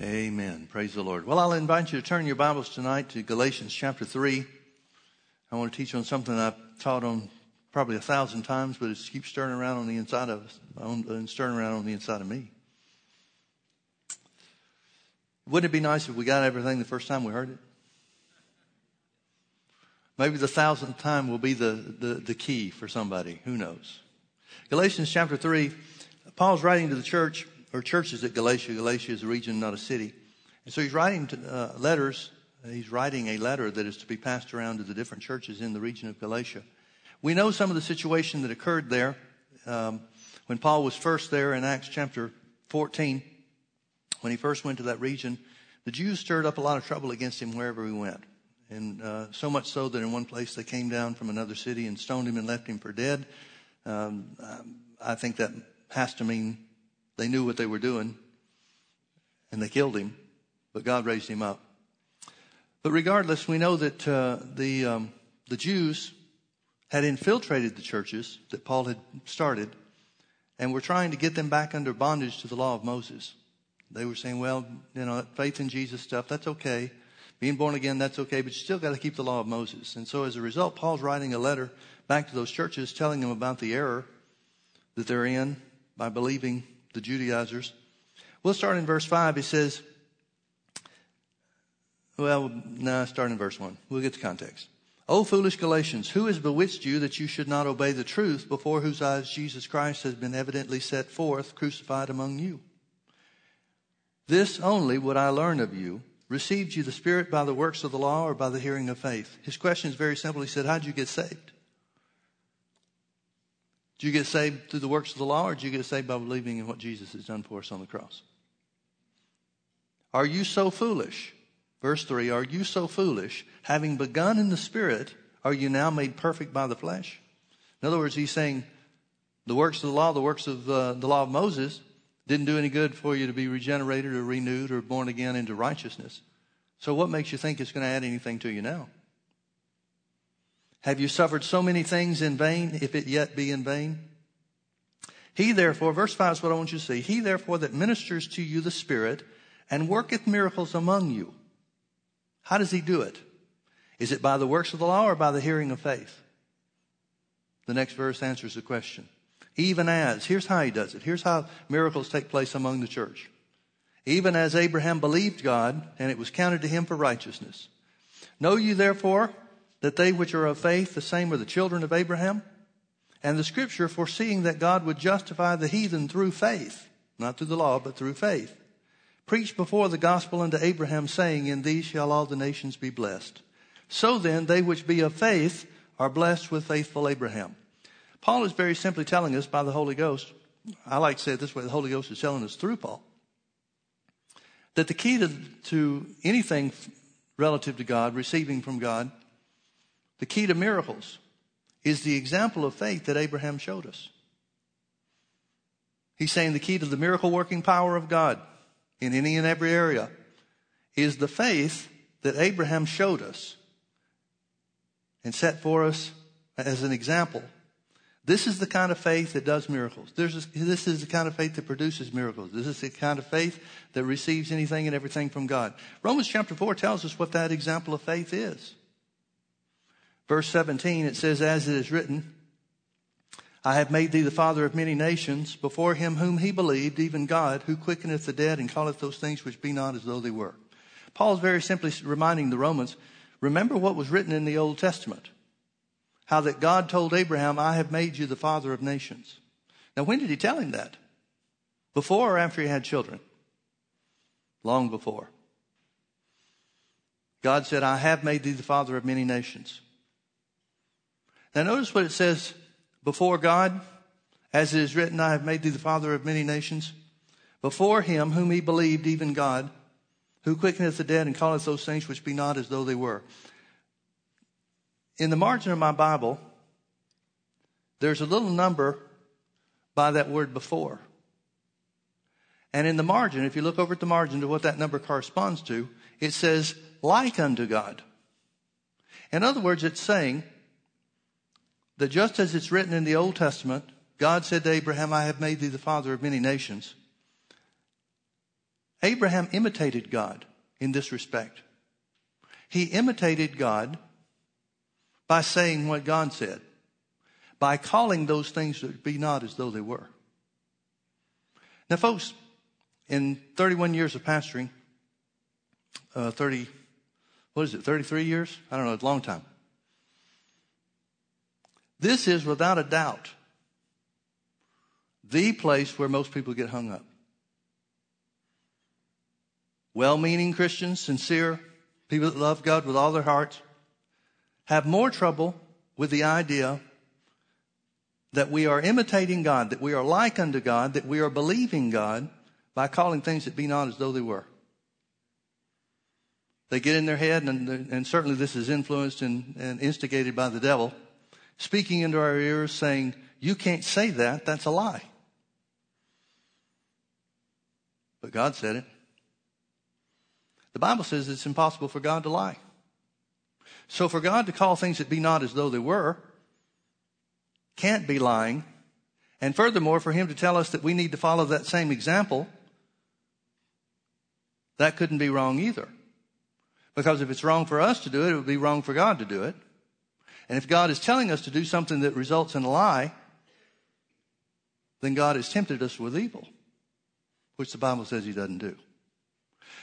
Amen. Praise the Lord. Well, I'll invite you to turn your Bibles tonight to Galatians chapter 3. I want to teach on something I've taught on probably a thousand times, but it keeps stirring around on the inside of us, and uh, stirring around on the inside of me. Wouldn't it be nice if we got everything the first time we heard it? Maybe the thousandth time will be the, the, the key for somebody. Who knows? Galatians chapter 3, Paul's writing to the church or churches at Galatia. Galatia is a region, not a city. And so he's writing to, uh, letters. He's writing a letter that is to be passed around to the different churches in the region of Galatia. We know some of the situation that occurred there um, when Paul was first there in Acts chapter 14. When he first went to that region, the Jews stirred up a lot of trouble against him wherever he went. And uh, so much so that in one place they came down from another city and stoned him and left him for dead. Um, I think that has to mean they knew what they were doing and they killed him, but God raised him up. But regardless, we know that uh, the, um, the Jews had infiltrated the churches that Paul had started and were trying to get them back under bondage to the law of Moses. They were saying, well, you know, faith in Jesus stuff, that's okay. Being born again, that's okay, but you still got to keep the law of Moses. And so as a result, Paul's writing a letter back to those churches telling them about the error that they're in by believing the Judaizers. We'll start in verse 5. He says, well, no, start in verse 1. We'll get the context. O foolish Galatians, who has bewitched you that you should not obey the truth before whose eyes Jesus Christ has been evidently set forth, crucified among you? This only would I learn of you. Received you the Spirit by the works of the law or by the hearing of faith? His question is very simple. He said, How'd you get saved? Did you get saved through the works of the law or do you get saved by believing in what Jesus has done for us on the cross? Are you so foolish? Verse 3 Are you so foolish? Having begun in the Spirit, are you now made perfect by the flesh? In other words, he's saying the works of the law, the works of uh, the law of Moses, didn't do any good for you to be regenerated or renewed or born again into righteousness. So, what makes you think it's going to add anything to you now? Have you suffered so many things in vain, if it yet be in vain? He therefore, verse 5 is what I want you to see. He therefore that ministers to you the Spirit and worketh miracles among you. How does he do it? Is it by the works of the law or by the hearing of faith? The next verse answers the question. Even as, here's how he does it. Here's how miracles take place among the church. Even as Abraham believed God, and it was counted to him for righteousness. Know you therefore that they which are of faith, the same are the children of Abraham. And the scripture foreseeing that God would justify the heathen through faith, not through the law, but through faith, preached before the gospel unto Abraham, saying, In these shall all the nations be blessed. So then, they which be of faith are blessed with faithful Abraham. Paul is very simply telling us by the Holy Ghost, I like to say it this way, the Holy Ghost is telling us through Paul, that the key to, to anything relative to God, receiving from God, the key to miracles is the example of faith that Abraham showed us. He's saying the key to the miracle working power of God in any and every area is the faith that Abraham showed us and set for us as an example. This is the kind of faith that does miracles. There's this is the kind of faith that produces miracles. This is the kind of faith that receives anything and everything from God. Romans chapter 4 tells us what that example of faith is. Verse 17, it says, As it is written, I have made thee the father of many nations before him whom he believed, even God, who quickeneth the dead and calleth those things which be not as though they were. Paul is very simply reminding the Romans, remember what was written in the Old Testament. How that God told Abraham, I have made you the father of nations. Now, when did he tell him that? Before or after he had children? Long before. God said, I have made thee the father of many nations. Now notice what it says before God, as it is written, I have made thee the father of many nations. Before him whom he believed, even God, who quickeneth the dead and calleth those things which be not as though they were. In the margin of my Bible, there's a little number by that word before. And in the margin, if you look over at the margin to what that number corresponds to, it says, like unto God. In other words, it's saying that just as it's written in the Old Testament, God said to Abraham, I have made thee the father of many nations. Abraham imitated God in this respect. He imitated God by saying what God said, by calling those things that be not as though they were. Now, folks, in 31 years of pastoring, uh, 30, what is it, 33 years? I don't know, it's a long time. This is without a doubt the place where most people get hung up. Well meaning Christians, sincere, people that love God with all their hearts, have more trouble with the idea that we are imitating God, that we are like unto God, that we are believing God by calling things that be not as though they were. They get in their head, and, and certainly this is influenced and, and instigated by the devil, speaking into our ears saying, You can't say that, that's a lie. But God said it. The Bible says it's impossible for God to lie. So for God to call things that be not as though they were, can't be lying. And furthermore, for him to tell us that we need to follow that same example, that couldn't be wrong either. Because if it's wrong for us to do it, it would be wrong for God to do it. And if God is telling us to do something that results in a lie, then God has tempted us with evil, which the Bible says he doesn't do.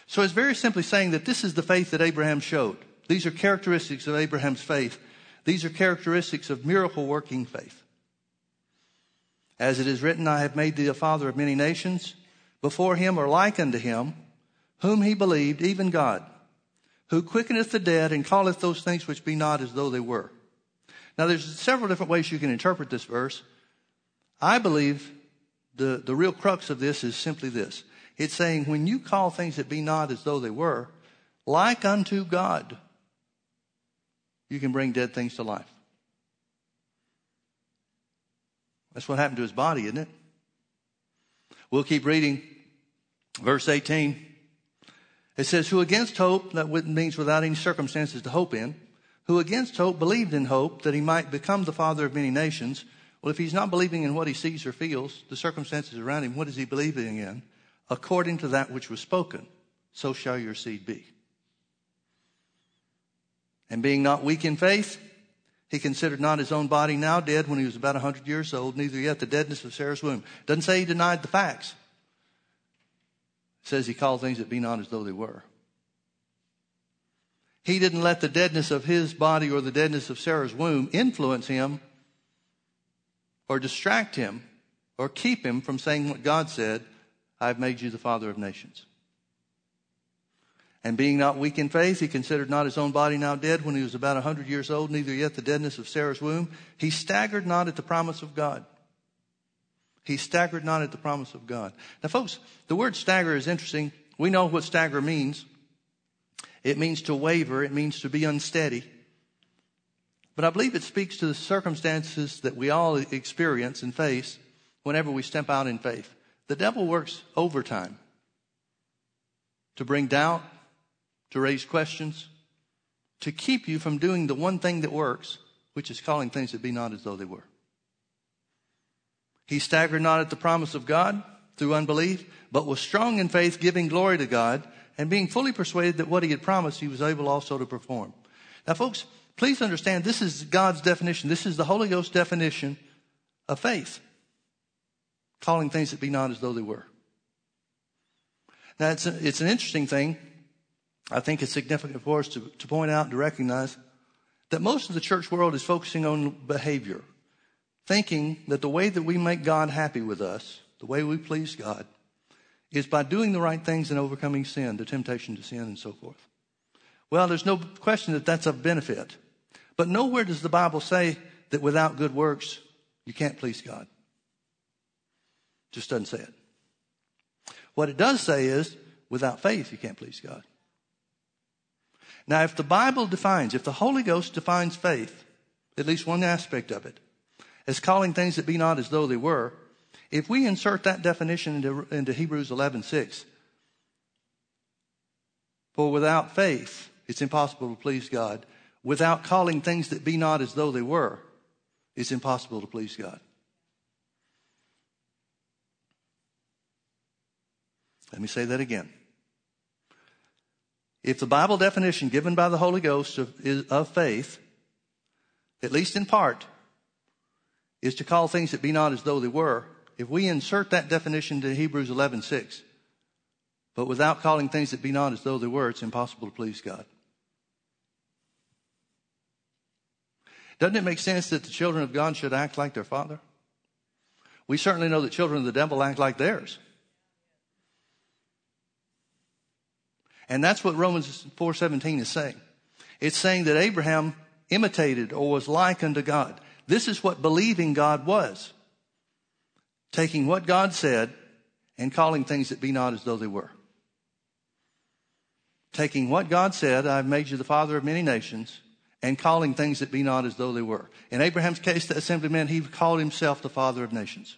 So it's very simply saying that this is the faith that Abraham showed. These are characteristics of Abraham's faith. These are characteristics of miracle working faith. As it is written, I have made thee a father of many nations. Before him or like unto him, whom he believed, even God, who quickeneth the dead and calleth those things which be not as though they were. Now, there's several different ways you can interpret this verse. I believe the, the real crux of this is simply this. It's saying, when you call things that be not as though they were, like unto God, you can bring dead things to life. That's what happened to his body, isn't it? We'll keep reading. Verse 18. It says, Who against hope, that means without any circumstances to hope in, who against hope believed in hope that he might become the father of many nations. Well, if he's not believing in what he sees or feels, the circumstances around him, what is he believing in? According to that which was spoken, so shall your seed be. And being not weak in faith, he considered not his own body now dead when he was about a hundred years old, neither yet the deadness of Sarah's womb. Doesn't say he denied the facts. Says he called things that be not as though they were. He didn't let the deadness of his body or the deadness of Sarah's womb influence him or distract him or keep him from saying what God said, I've made you the father of nations. And being not weak in faith, he considered not his own body now dead when he was about a hundred years old, neither yet the deadness of Sarah's womb. He staggered not at the promise of God. He staggered not at the promise of God. Now, folks, the word stagger is interesting. We know what stagger means. It means to waver. It means to be unsteady. But I believe it speaks to the circumstances that we all experience and face whenever we step out in faith. The devil works overtime to bring doubt, to raise questions, to keep you from doing the one thing that works, which is calling things that be not as though they were. He staggered not at the promise of God through unbelief, but was strong in faith, giving glory to God, and being fully persuaded that what he had promised, he was able also to perform. Now, folks, please understand this is God's definition. This is the Holy Ghost definition of faith. Calling things that be not as though they were. Now, it's, a, it's an interesting thing. I think it's significant for us to, to point out and to recognize that most of the church world is focusing on behavior thinking that the way that we make God happy with us, the way we please God, is by doing the right things and overcoming sin, the temptation to sin, and so forth. Well, there's no question that that's a benefit. But nowhere does the Bible say that without good works, you can't please God. Just doesn't say it. What it does say is, without faith, you can't please God. Now, if the Bible defines, if the Holy Ghost defines faith, at least one aspect of it, as calling things that be not as though they were, if we insert that definition into, into Hebrews 11 6, for without faith, it's impossible to please God. Without calling things that be not as though they were, it's impossible to please God. Let me say that again. if the Bible definition given by the Holy Ghost of, of faith, at least in part, is to call things that be not as though they were, if we insert that definition to Hebrews 11:6, but without calling things that be not as though they were, it's impossible to please God. Doesn't it make sense that the children of God should act like their father? We certainly know that children of the devil act like theirs. And that's what Romans 4:17 is saying. It's saying that Abraham imitated or was like unto God. This is what believing God was. Taking what God said and calling things that be not as though they were. Taking what God said, I've made you the father of many nations, and calling things that be not as though they were. In Abraham's case, that simply meant he called himself the father of nations.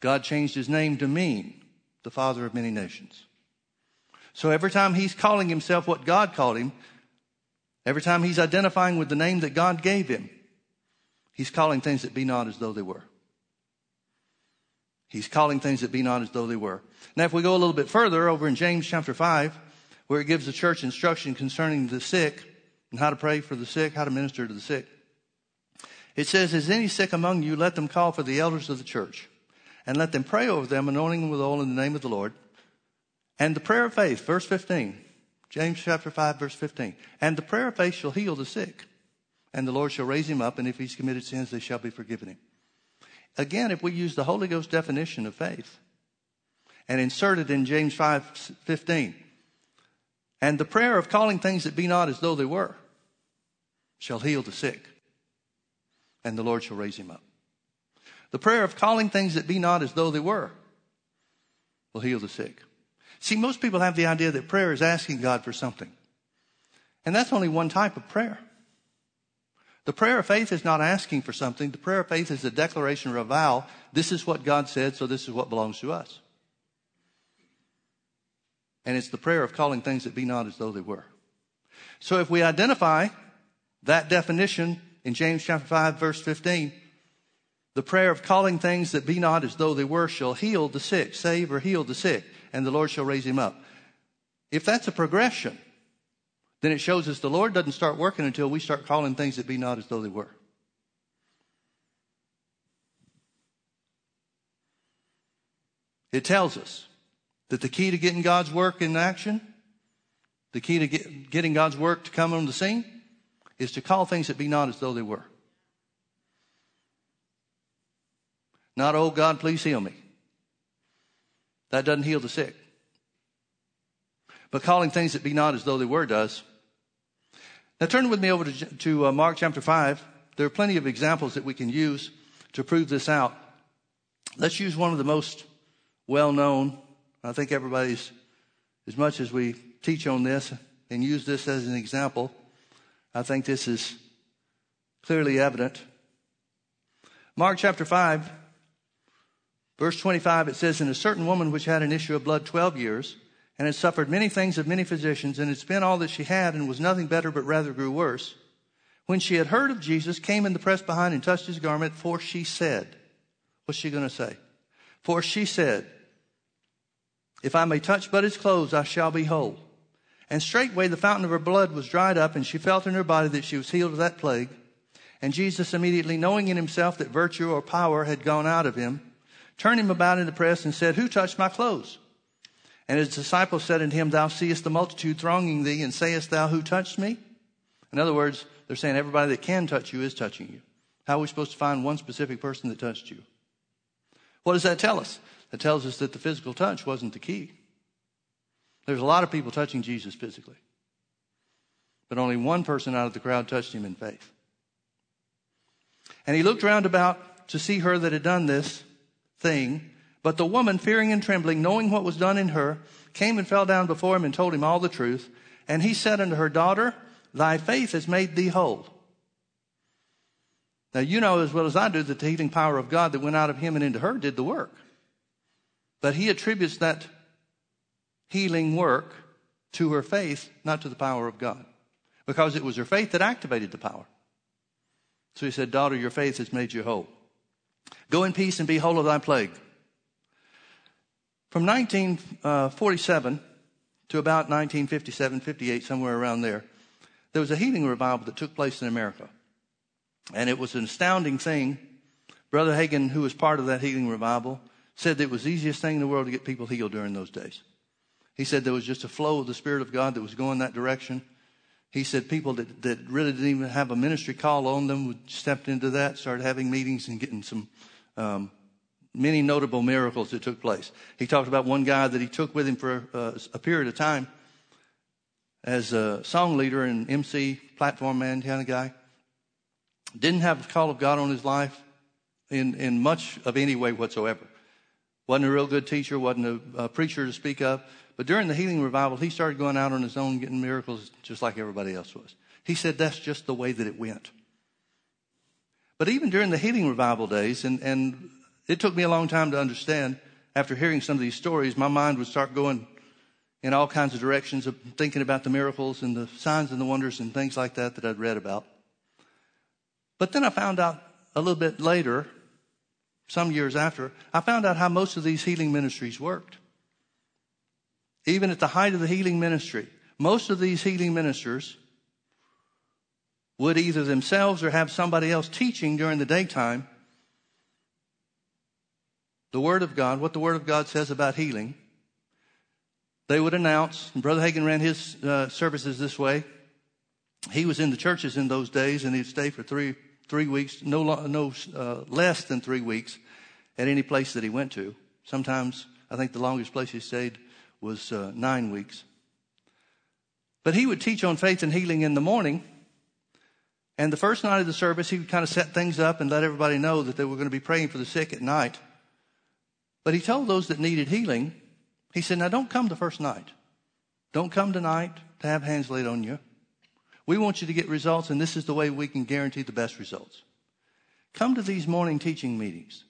God changed his name to mean the father of many nations. So every time he's calling himself what God called him, every time he's identifying with the name that God gave him, he's calling things that be not as though they were. He's calling things that be not as though they were. Now, if we go a little bit further over in James chapter 5, where it gives the church instruction concerning the sick and how to pray for the sick, how to minister to the sick, it says, Is any sick among you? Let them call for the elders of the church and let them pray over them, anointing them with oil in the name of the Lord. And the prayer of faith, verse 15, James chapter 5, verse 15. And the prayer of faith shall heal the sick, and the Lord shall raise him up, and if he's committed sins, they shall be forgiven him. Again, if we use the Holy Ghost definition of faith and insert it in James 5, 15, and the prayer of calling things that be not as though they were shall heal the sick, and the Lord shall raise him up. The prayer of calling things that be not as though they were will heal the sick. See, most people have the idea that prayer is asking God for something. And that's only one type of prayer. The prayer of faith is not asking for something. The prayer of faith is a declaration or a vow. This is what God said, so this is what belongs to us. And it's the prayer of calling things that be not as though they were. So if we identify that definition in James chapter 5 verse 15, the prayer of calling things that be not as though they were shall heal the sick, save or heal the sick, and the Lord shall raise him up. If that's a progression, then it shows us the Lord doesn't start working until we start calling things that be not as though they were. It tells us that the key to getting God's work in action, the key to get, getting God's work to come on the scene, is to call things that be not as though they were. Not, oh God, please heal me. That doesn't heal the sick. But calling things that be not as though they were does. Now turn with me over to, to uh, Mark chapter 5. There are plenty of examples that we can use to prove this out. Let's use one of the most well known. I think everybody's, as much as we teach on this and use this as an example, I think this is clearly evident. Mark chapter 5, Verse 25, it says, And a certain woman which had an issue of blood 12 years, and had suffered many things of many physicians, and had spent all that she had, and was nothing better, but rather grew worse, when she had heard of Jesus, came in the press behind and touched his garment, for she said, What's she going to say? For she said, If I may touch but his clothes, I shall be whole. And straightway the fountain of her blood was dried up, and she felt in her body that she was healed of that plague. And Jesus, immediately knowing in himself that virtue or power had gone out of him, turned him about in the press and said, Who touched my clothes? And his disciples said unto him, Thou seest the multitude thronging thee, and sayest thou, Who touched me? In other words, they're saying everybody that can touch you is touching you. How are we supposed to find one specific person that touched you? What does that tell us? That tells us that the physical touch wasn't the key. There's a lot of people touching Jesus physically, but only one person out of the crowd touched him in faith. And he looked round about to see her that had done this thing. But the woman, fearing and trembling, knowing what was done in her, came and fell down before him and told him all the truth. And he said unto her, Daughter, thy faith has made thee whole. Now, you know as well as I do that the healing power of God that went out of him and into her did the work. But he attributes that healing work to her faith, not to the power of God. Because it was her faith that activated the power. So he said, Daughter, your faith has made you whole. Go in peace and be whole of thy plague. From 1947 uh, to about 1957, 58, somewhere around there, there was a healing revival that took place in America. And it was an astounding thing. Brother Hagin, who was part of that healing revival, said that it was the easiest thing in the world to get people healed during those days. He said there was just a flow of the Spirit of God that was going that direction. He said people that, that really didn't even have a ministry call on them would stepped into that, started having meetings and getting some um, many notable miracles that took place. He talked about one guy that he took with him for uh, a period of time as a song leader and MC, platform man kind of guy. Didn't have the call of God on his life in, in much of any way whatsoever. Wasn't a real good teacher, wasn't a, a preacher to speak of. But during the healing revival, he started going out on his own, getting miracles just like everybody else was. He said that's just the way that it went. But even during the healing revival days, and, and it took me a long time to understand, after hearing some of these stories, my mind would start going in all kinds of directions of thinking about the miracles and the signs and the wonders and things like that that I'd read about. But then I found out a little bit later, some years after, I found out how most of these healing ministries worked. Even at the height of the healing ministry, most of these healing ministers would either themselves or have somebody else teaching during the daytime the Word of God, what the Word of God says about healing. They would announce, and Brother Hagin ran his uh, services this way. He was in the churches in those days and he'd stay for three, three weeks, no, no uh, less than three weeks at any place that he went to. Sometimes, I think the longest place he stayed was uh, nine weeks. But he would teach on faith and healing in the morning. And the first night of the service, he would kind of set things up and let everybody know that they were going to be praying for the sick at night. But he told those that needed healing, he said, Now don't come the first night. Don't come tonight to have hands laid on you. We want you to get results, and this is the way we can guarantee the best results. Come to these morning teaching meetings.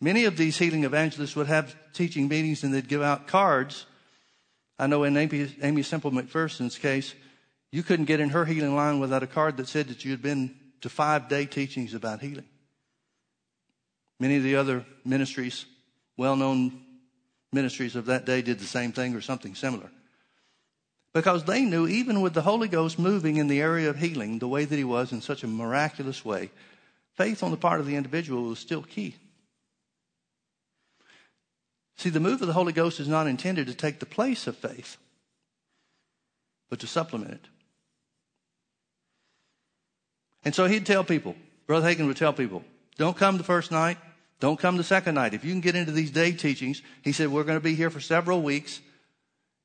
Many of these healing evangelists would have teaching meetings and they'd give out cards. I know in Amy, Aimee Semple McPherson's case, you couldn't get in her healing line without a card that said that you had been to five day teachings about healing. Many of the other ministries, well known ministries of that day, did the same thing or something similar. Because they knew, even with the Holy Ghost moving in the area of healing the way that He was in such a miraculous way, faith on the part of the individual was still key. See, the move of the Holy Ghost is not intended to take the place of faith, but to supplement it. And so he'd tell people, Brother Hagin would tell people, don't come the first night, don't come the second night. If you can get into these day teachings, he said, we're going to be here for several weeks.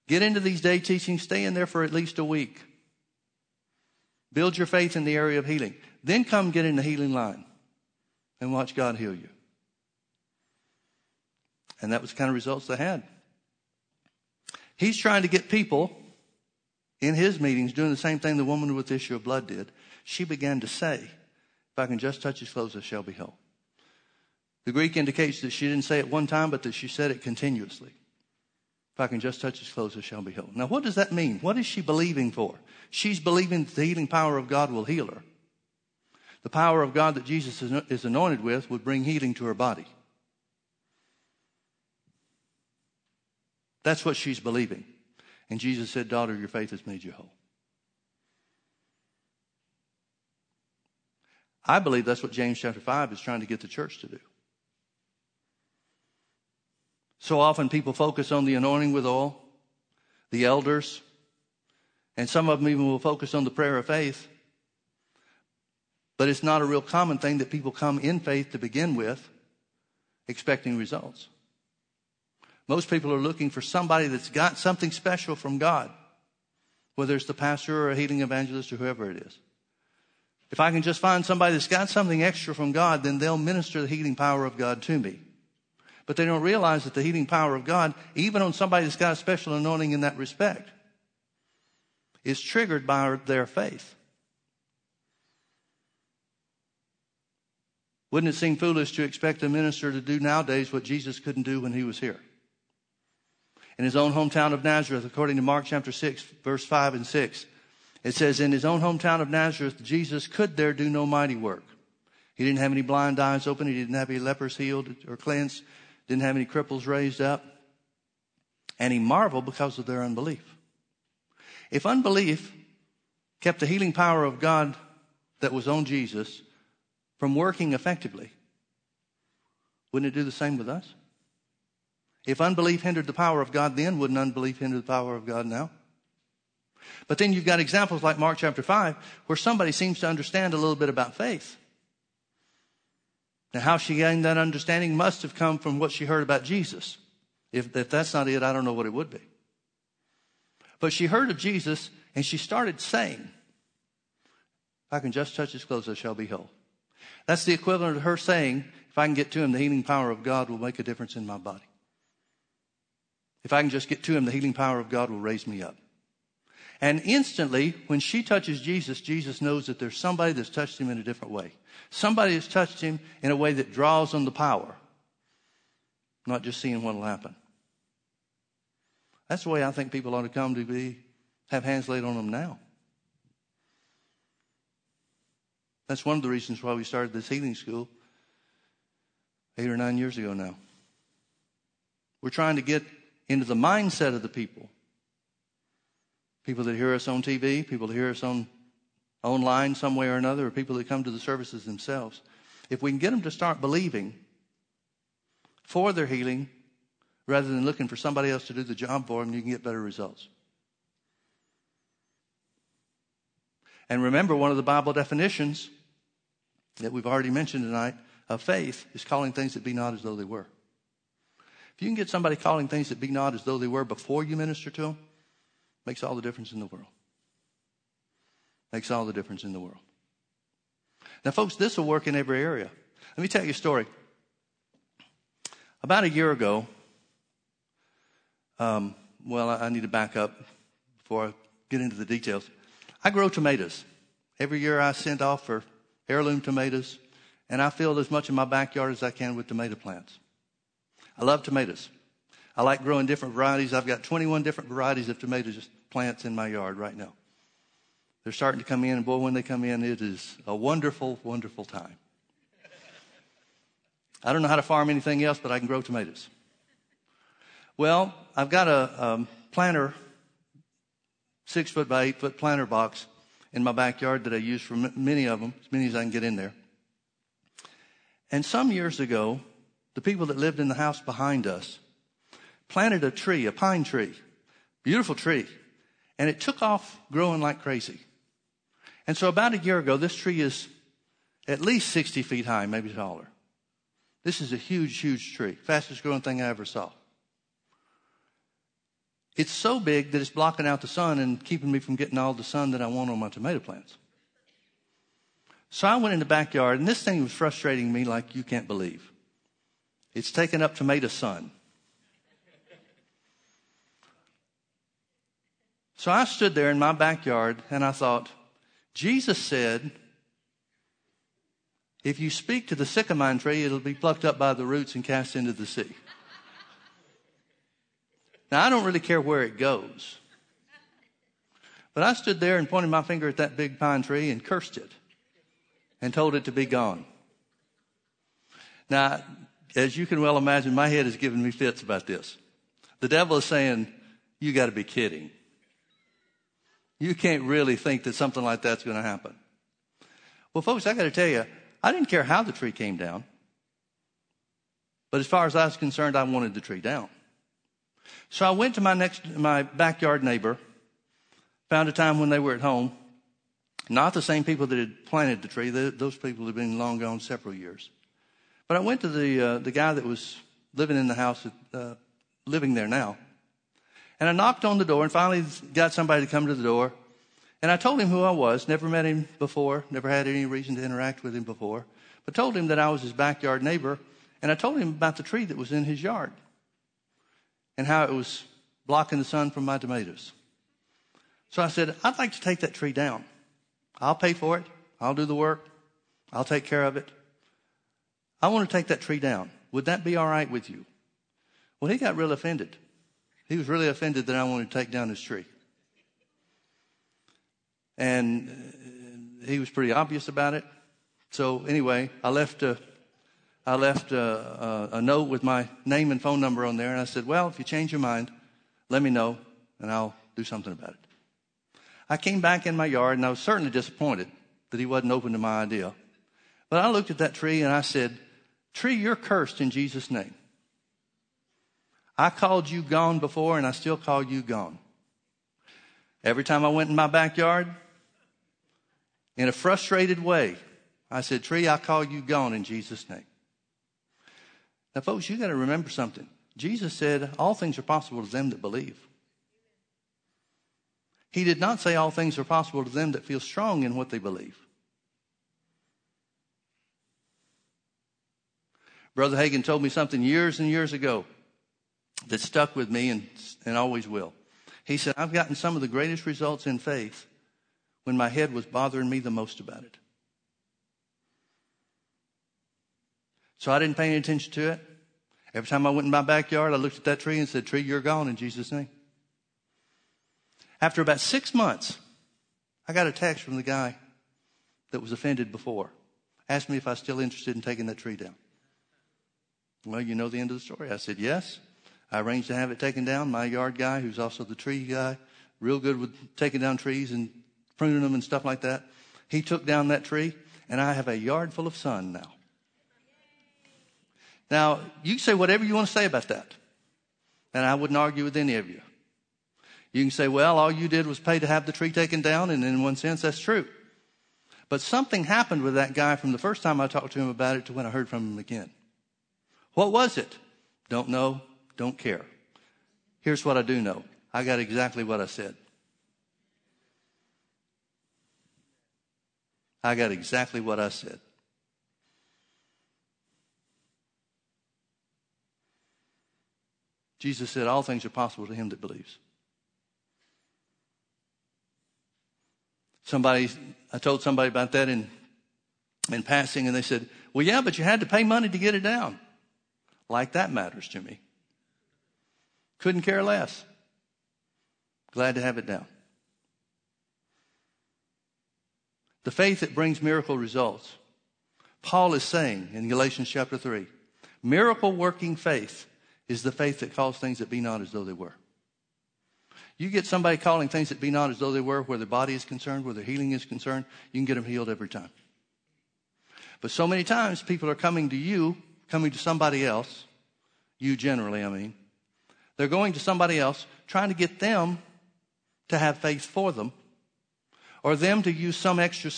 Get into these day teachings, stay in there for at least a week. Build your faith in the area of healing. Then come get in the healing line and watch God heal you. And that was the kind of results they had. He's trying to get people in his meetings doing the same thing the woman with the issue of blood did. She began to say, I can just touch his clothes, I shall be whole. The Greek indicates that she didn't say it one time, but that she said it continuously. If I can just touch his clothes, I shall be healed. Now, what does that mean? What is she believing for? She's believing that the healing power of God will heal her. The power of God that Jesus is anointed with would bring healing to her body. That's what she's believing. And Jesus said, Daughter, your faith has made you whole. I believe that's what James chapter 5 is trying to get the church to do. So often people focus on the anointing with oil, the elders, and some of them even will focus on the prayer of faith. But it's not a real common thing that people come in faith to begin with, expecting results. Most people are looking for somebody that's got something special from God, whether it's the pastor or a healing evangelist or whoever it is. If I can just find somebody that's got something extra from God, then they'll minister the healing power of God to me. But they don't realize that the healing power of God, even on somebody that's got a special anointing in that respect, is triggered by their faith. Wouldn't it seem foolish to expect a minister to do nowadays what Jesus couldn't do when he was here? in his own hometown of Nazareth, according to Mark chapter 6, verse 5 and 6. It says, In his own hometown of Nazareth, Jesus could there do no mighty work. He didn't have any blind eyes open. He didn't have any lepers healed or cleansed. Didn't have any cripples raised up. And he marveled because of their unbelief. If unbelief kept the healing power of God that was on Jesus from working effectively, wouldn't it do the same with us? If unbelief hindered the power of God then, wouldn't unbelief hinder the power of God now? But then you've got examples like Mark chapter 5 where somebody seems to understand a little bit about faith. Now, how she gained that understanding must have come from what she heard about Jesus. If, if that's not it, I don't know what it would be. But she heard of Jesus and she started saying, If I can just touch his clothes, I shall be whole. That's the equivalent of her saying, If I can get to him, the healing power of God will make a difference in my body. If I can just get to him, the healing power of God will raise me up. And instantly, when she touches Jesus, Jesus knows that there's somebody that's touched him in a different way. Somebody has touched him in a way that draws on the power, not just seeing what will happen. That's the way I think people ought to come to be, have hands laid on them now. That's one of the reasons why we started this healing school eight or nine years ago now. We're trying to get into the mindset of the people People that hear us on TV, people that hear us on online some way or another, or people that come to the services themselves. If we can get them to start believing for their healing rather than looking for somebody else to do the job for them, you can get better results. And remember, one of the Bible definitions that we've already mentioned tonight of faith is calling things that be not as though they were. If you can get somebody calling things that be not as though they were before you minister to them, Makes all the difference in the world. Makes all the difference in the world. Now, folks, this will work in every area. Let me tell you a story. About a year ago, um, well, I need to back up before I get into the details. I grow tomatoes. Every year I send off for heirloom tomatoes, and I fill as much of my backyard as I can with tomato plants. I love tomatoes. I like growing different varieties. I've got 21 different varieties of tomato plants in my yard right now. They're starting to come in, and boy, when they come in, it is a wonderful, wonderful time. I don't know how to farm anything else, but I can grow tomatoes. Well, I've got a um, planter, six foot by eight foot planter box in my backyard that I use for m- many of them, as many as I can get in there. And some years ago, the people that lived in the house behind us planted a tree, a pine tree, beautiful tree, and it took off growing like crazy. And so about a year ago, this tree is at least 60 feet high, maybe taller. This is a huge, huge tree. Fastest growing thing I ever saw. It's so big that it's blocking out the sun and keeping me from getting all the sun that I want on my tomato plants. So I went in the backyard, and this thing was frustrating me like you can't believe. It's taking up tomato sun. So I stood there in my backyard and I thought, Jesus said, if you speak to the sycamore tree, it'll be plucked up by the roots and cast into the sea. Now, I don't really care where it goes. But I stood there and pointed my finger at that big pine tree and cursed it and told it to be gone. Now, as you can well imagine, my head is giving me fits about this. The devil is saying, You got to be kidding you can't really think that something like that's going to happen. Well, folks, I got to tell you, I didn't care how the tree came down. But as far as I was concerned, I wanted the tree down. So I went to my next, my backyard neighbor, found a time when they were at home. Not the same people that had planted the tree. Those people had been long gone several years. But I went to the, uh, the guy that was living in the house, uh, living there now. And I knocked on the door and finally got somebody to come to the door. And I told him who I was, never met him before, never had any reason to interact with him before, but told him that I was his backyard neighbor. And I told him about the tree that was in his yard and how it was blocking the sun from my tomatoes. So I said, I'd like to take that tree down. I'll pay for it. I'll do the work. I'll take care of it. I want to take that tree down. Would that be all right with you? Well, he got real offended. He was really offended that I wanted to take down his tree. And uh, he was pretty obvious about it. So anyway, I left a, I left a, a, a note with my name and phone number on there, and I said, "Well, if you change your mind, let me know and I'll do something about it. I came back in my yard and I was certainly disappointed that he wasn't open to my idea. But I looked at that tree and I said, Tree, you're cursed in Jesus' name. I called you gone before and I still call you gone. Every time I went in my backyard, in a frustrated way, I said, Tree, I call you gone in Jesus' name. Now, folks, you got to remember something. Jesus said, All things are possible to them that believe. He did not say all things are possible to them that feel strong in what they believe. Brother Hagin told me something years and years ago that stuck with me and, and always will. He said, I've gotten some of the greatest results in faith when my head was bothering me the most about it. So I didn't pay any attention to it. Every time I went in my backyard, I looked at that tree and said, Tree, you're gone in Jesus' name. After about six months, I got a text from the guy that was offended before. Asked me if I was still interested in taking that tree down. Well, you know the end of the story. I said, yes. I arranged to have it taken down. My yard guy, who's also the tree guy, real good with taking down trees and pruning them and stuff like that. He took down that tree, and I have a yard full of sun now. Now, you can say whatever you want to say about that. And I wouldn't argue with any of you. You can say, well, all you did was pay to have the tree taken down, and in one sense, that's true. But something happened with that guy from the first time I talked to him about it to when I heard from him again. What was it? Don't know, don't care. Here's what I do know I got exactly what I said. I got exactly what I said. Jesus said, All things are possible to him that believes. Somebody, I told somebody about that in, in passing, and they said, Well, yeah, but you had to pay money to get it down. Like that matters to me. Couldn't care less. Glad to have it down. The faith that brings miracle results. Paul is saying in Galatians chapter 3 miracle working faith is the faith that calls things that be not as though they were. You get somebody calling things that be not as though they were, where their body is concerned, where their healing is concerned, you can get them healed every time. But so many times people are coming to you, coming to somebody else, you generally, I mean. They're going to somebody else, trying to get them to have faith for them, or them to use some extra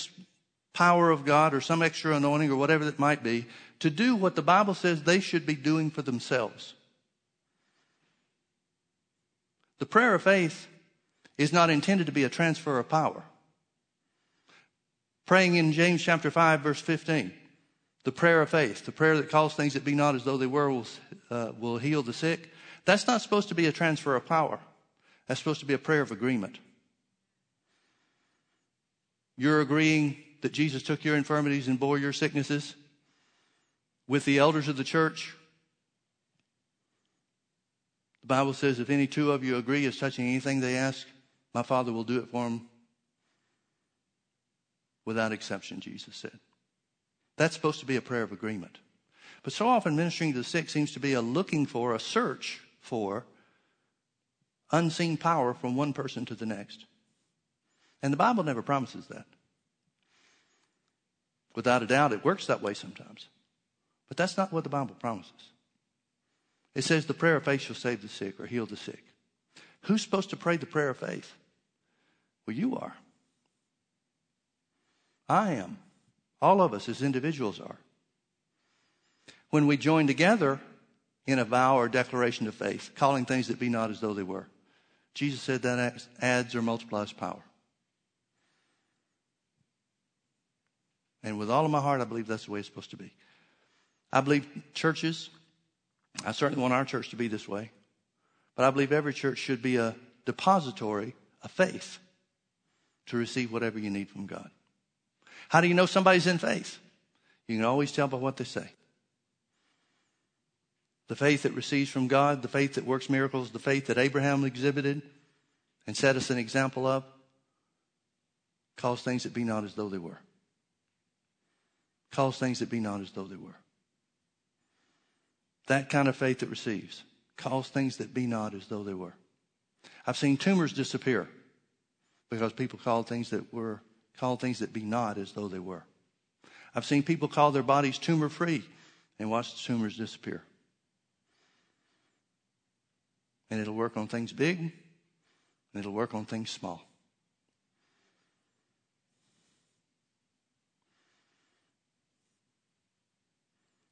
power of God or some extra anointing or whatever it might be to do what the Bible says they should be doing for themselves. The prayer of faith is not intended to be a transfer of power. Praying in James chapter 5, verse 15, the prayer of faith, the prayer that calls things that be not as though they were, will, uh, will heal the sick. That's not supposed to be a transfer of power. That's supposed to be a prayer of agreement. You're agreeing that Jesus took your infirmities and bore your sicknesses with the elders of the church the Bible says, if any two of you agree as touching anything they ask, my Father will do it for them without exception, Jesus said. That's supposed to be a prayer of agreement. But so often ministering to the sick seems to be a looking for, a search for unseen power from one person to the next. And the Bible never promises that. Without a doubt, it works that way sometimes. But that's not what the Bible promises. It says the prayer of faith shall save the sick or heal the sick. Who's supposed to pray the prayer of faith? Well, you are. I am. All of us as individuals are. When we join together in a vow or declaration of faith, calling things that be not as though they were, Jesus said that adds or multiplies power. And with all of my heart, I believe that's the way it's supposed to be. I believe churches I certainly want our church to be this way. But I believe every church should be a depository of faith to receive whatever you need from God. How do you know somebody's in faith? You can always tell by what they say. The faith that receives from God, the faith that works miracles, the faith that Abraham exhibited and set us an example of, calls things that be not as though they were. Calls things that be not as though they were. That kind of faith that receives calls things that be not as though they were. I've seen tumors disappear because people called things that were called things that be not as though they were. I've seen people call their bodies tumor free and watch the tumors disappear. And it'll work on things big and it'll work on things small.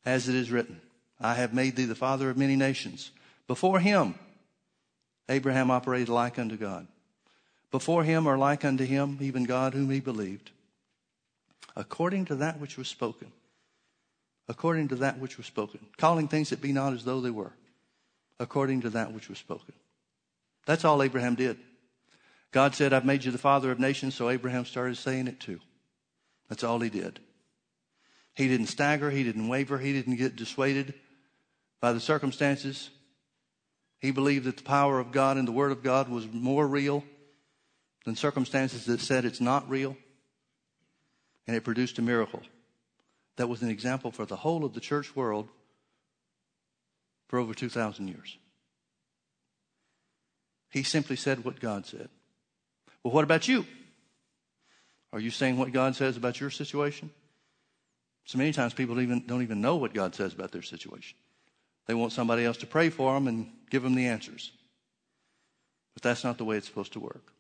As it is written, I have made thee the father of many nations. Before him, Abraham operated like unto God. Before him or like unto him, even God whom he believed, according to that which was spoken. According to that which was spoken. Calling things that be not as though they were. According to that which was spoken. That's all Abraham did. God said, I've made you the father of nations, so Abraham started saying it too. That's all he did. He didn't stagger, he didn't waver, he didn't get dissuaded by the circumstances. He believed that the power of God and the Word of God was more real than circumstances that said it's not real. And it produced a miracle that was an example for the whole of the church world for over 2,000 years. He simply said what God said. Well, what about you? Are you saying what God says about your situation? So many times people even, don't even know what God says about their situation. They want somebody else to pray for them and give them the answers. But that's not the way it's supposed to work.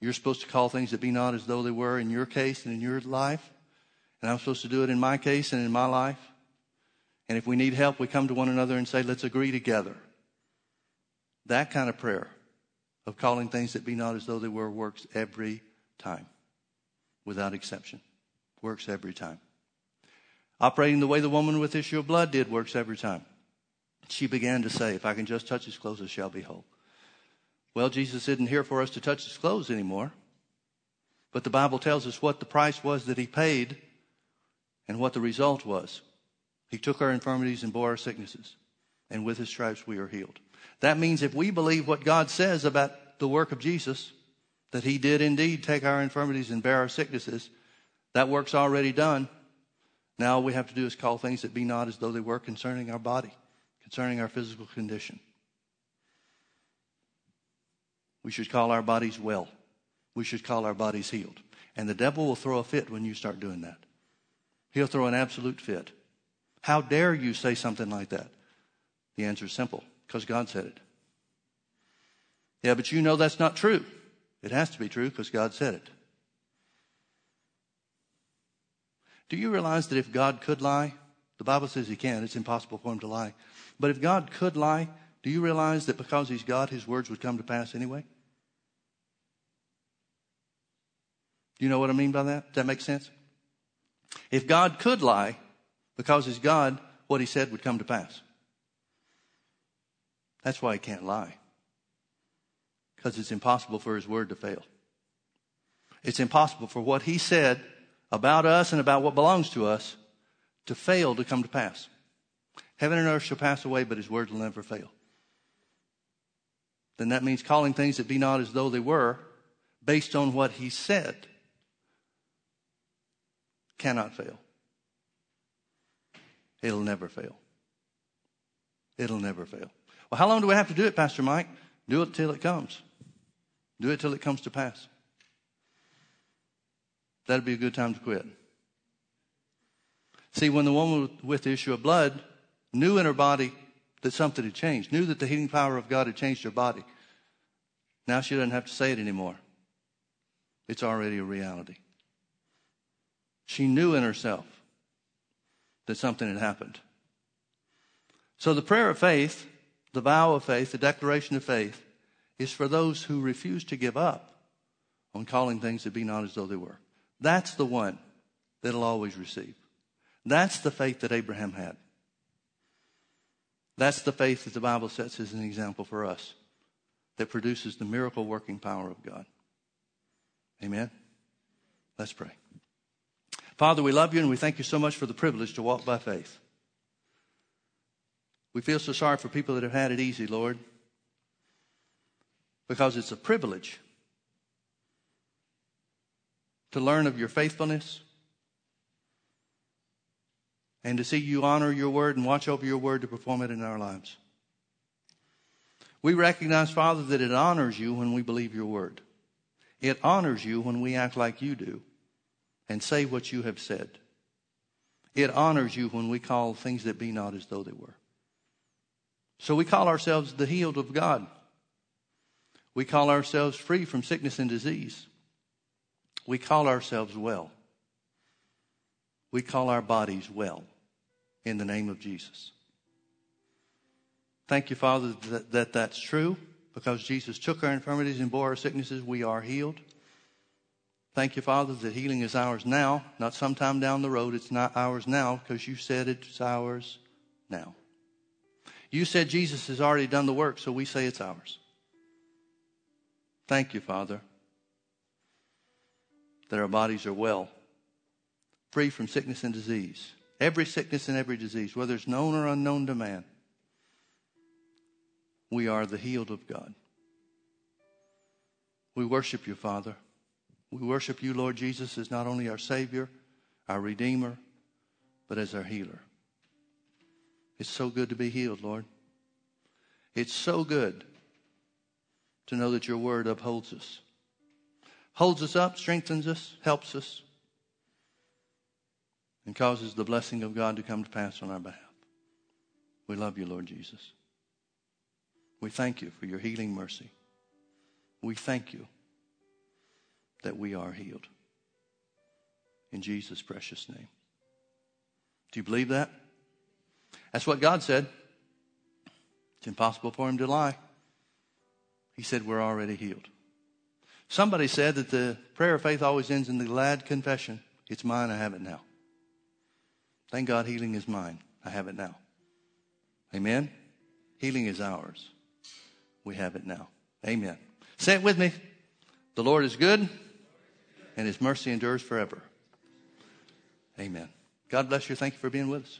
You're supposed to call things that be not as though they were in your case and in your life. And I'm supposed to do it in my case and in my life. And if we need help, we come to one another and say, let's agree together. That kind of prayer of calling things that be not as though they were works every time, without exception. Works every time. Operating the way the woman with issue of blood did works every time. She began to say, If I can just touch his clothes, I shall be whole. Well, Jesus isn't here for us to touch his clothes anymore. But the Bible tells us what the price was that he paid and what the result was. He took our infirmities and bore our sicknesses. And with his stripes we are healed. That means if we believe what God says about the work of Jesus, that he did indeed take our infirmities and bear our sicknesses, that work's already done. Now all we have to do is call things that be not as though they were concerning our body, concerning our physical condition. We should call our bodies well. We should call our bodies healed. And the devil will throw a fit when you start doing that. He'll throw an absolute fit. How dare you say something like that? The answer is simple because God said it. Yeah, but you know that's not true. It has to be true because God said it. Do you realize that if God could lie, the Bible says he can, it's impossible for him to lie. But if God could lie, do you realize that because he's God, his words would come to pass anyway? Do you know what I mean by that? Does that make sense? If God could lie, because he's God, what he said would come to pass. That's why he can't lie. Because it's impossible for his word to fail. It's impossible for what he said about us and about what belongs to us to fail to come to pass. Heaven and earth shall pass away, but his word will never fail. Then that means calling things that be not as though they were based on what he said cannot fail. It'll never fail. It'll never fail. Well, how long do we have to do it, Pastor Mike? Do it till it comes. Do it till it comes to pass. That'd be a good time to quit. See, when the woman with the issue of blood knew in her body that something had changed, knew that the healing power of God had changed her body, now she doesn't have to say it anymore. It's already a reality. She knew in herself that something had happened. So the prayer of faith, the vow of faith, the declaration of faith is for those who refuse to give up on calling things that be not as though they were. That's the one that'll always receive. That's the faith that Abraham had. That's the faith that the Bible sets as an example for us that produces the miracle working power of God. Amen? Let's pray. Father, we love you and we thank you so much for the privilege to walk by faith. We feel so sorry for people that have had it easy, Lord, because it's a privilege to learn of your faithfulness and to see you honor your word and watch over your word to perform it in our lives. We recognize, Father, that it honors you when we believe your word. It honors you when we act like you do and say what you have said. It honors you when we call things that be not as though they were. So we call ourselves the healed of God. We call ourselves free from sickness and disease. We call ourselves well. We call our bodies well in the name of Jesus. Thank you, Father, that, that that's true because Jesus took our infirmities and bore our sicknesses. We are healed. Thank you, Father, that healing is ours now, not sometime down the road. It's not ours now because you said it's ours now. You said Jesus has already done the work, so we say it's ours. Thank you, Father, that our bodies are well, free from sickness and disease. Every sickness and every disease, whether it's known or unknown to man, we are the healed of God. We worship you, Father. We worship you, Lord Jesus, as not only our Savior, our Redeemer, but as our healer. It's so good to be healed, Lord. It's so good to know that your word upholds us, holds us up, strengthens us, helps us, and causes the blessing of God to come to pass on our behalf. We love you, Lord Jesus. We thank you for your healing mercy. We thank you that we are healed. In Jesus' precious name. Do you believe that? That's what God said. It's impossible for him to lie. He said, We're already healed. Somebody said that the prayer of faith always ends in the glad confession It's mine, I have it now. Thank God healing is mine. I have it now. Amen? Healing is ours. We have it now. Amen. Say it with me. The Lord is good and his mercy endures forever. Amen. God bless you. Thank you for being with us.